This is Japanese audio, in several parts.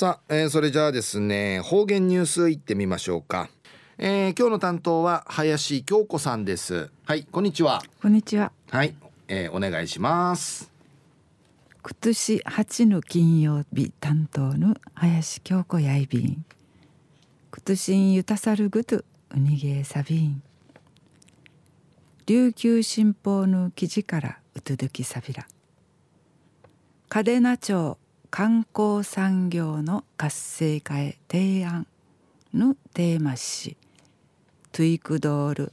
さあ、えー、それじゃあですね方言ニュースいってみましょうか、えー、今日の担当は林京子さんです。はいこんにちは。こんにちは。はい、えー、お願いします。今年8の金曜日担当の林京子やいびん。今年ゆたさるぐとうにげさびん。琉球新報の記事からうとどきさびら。嘉手納町観光産業の活性化へ提案のテーマしトゥイクドール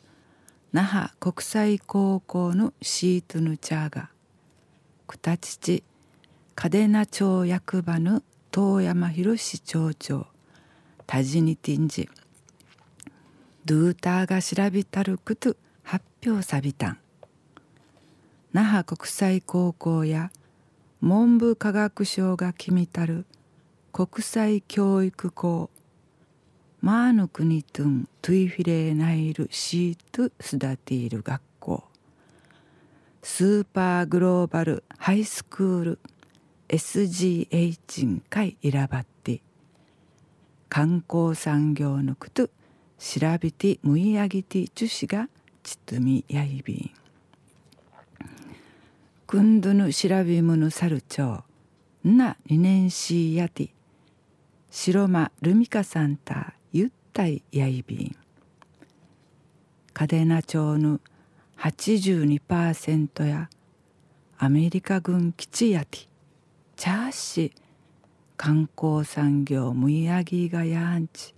那覇国際高校のシートヌチャーがくたちち嘉手納町役場の遠山博町長タジニティンジドゥーターが調べたるくと発表さびたん。那覇国際高校や文部科学省が決めたる国際教育校マーヌ国トゥントゥイフィレーナイルシートスダティール学校。スーパーグローバルハイスクール。SGH んかいいらばって。観光産業のこと調べてむいあげて樹脂がちとみやいびん。くんどぬ調べむぬさるちょうな二年しやて白間ルミカさんたゆったいやいびん嘉手納町の82%やアメリカ軍基地やてチャーシ観光産業むいあぎがやんち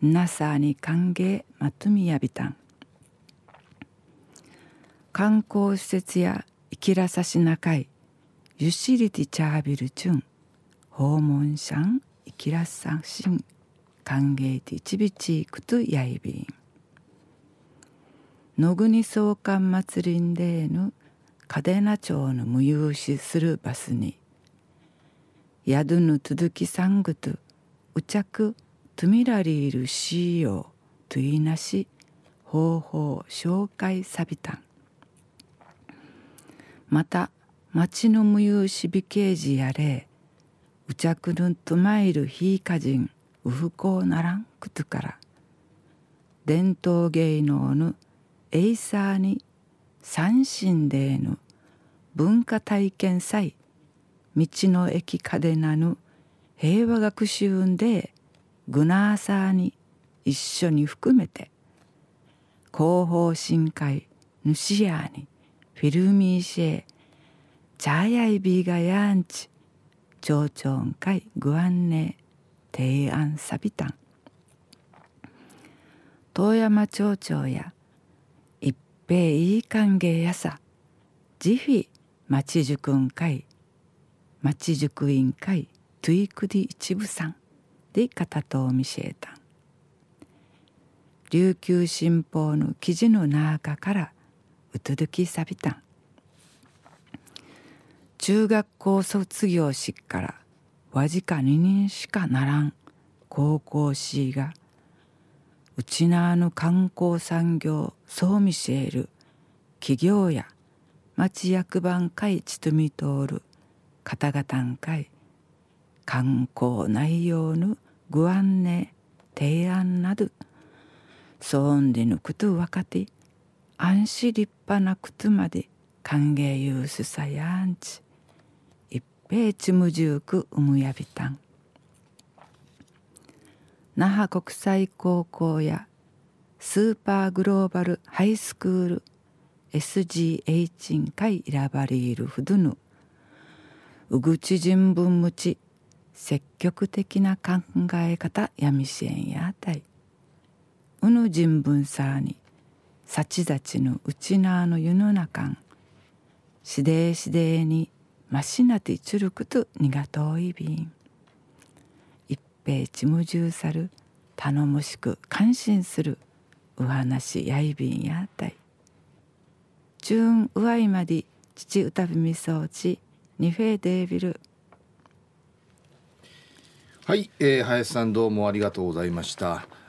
なさに歓迎まとみやびたん観光施設や生きらさしなかい。ゆしりてチャービルチュン。訪問者ん生きらさしん。歓迎てちびちくとやいびん野国総監祭りんでぬ嘉手納町の無有しするバスに。宿ぬ続きさんぐとうちゃくトゥミラリールしようといなし方法紹介さびたん。また町の無有しびけじやれうちゃくるんとまいるひいかじんうふこうならんくとから伝統芸能のエイサーに三神でぬ文化体験祭道の駅嘉手納ぬ平和学習んでグナーサーに一緒に含めて広報深海主やにフィルミーシェチャーヤイビーガヤンチ町長会グアンネ提案サビタン。遠山町長や一平いい歓迎やさジフィ町塾ん会町塾委員会トゥイクディ一部さんで片と見せたん。琉球新報の記事の中からうとどきさびたん中学校卒業式からわじか2人しかならん高校しがうちなあの観光産業そう見せる企業や町役番会ちとみ通る方々ん会観光内容のご案内提案などそんでぬくと分かって安心立派なことまで歓迎ユースさやんち。一平ちむじゅうくうむやびたん。那覇国際高校やスーパーグローバルハイスクール SGH ん会選ばれるふどぬうぐち人文むち積極的な考え方やみせんやあたい。うぬ人文さに幸立ちのうちなの世の中んしでえしでえにましなてちゅるくとにがといびん。一平ちむじゅうさる頼もしく感心するう話やいびんやたい。中んうわいまで父うたびみそうちにフェデービル。はい、えー、林さんどうもありがとうございました。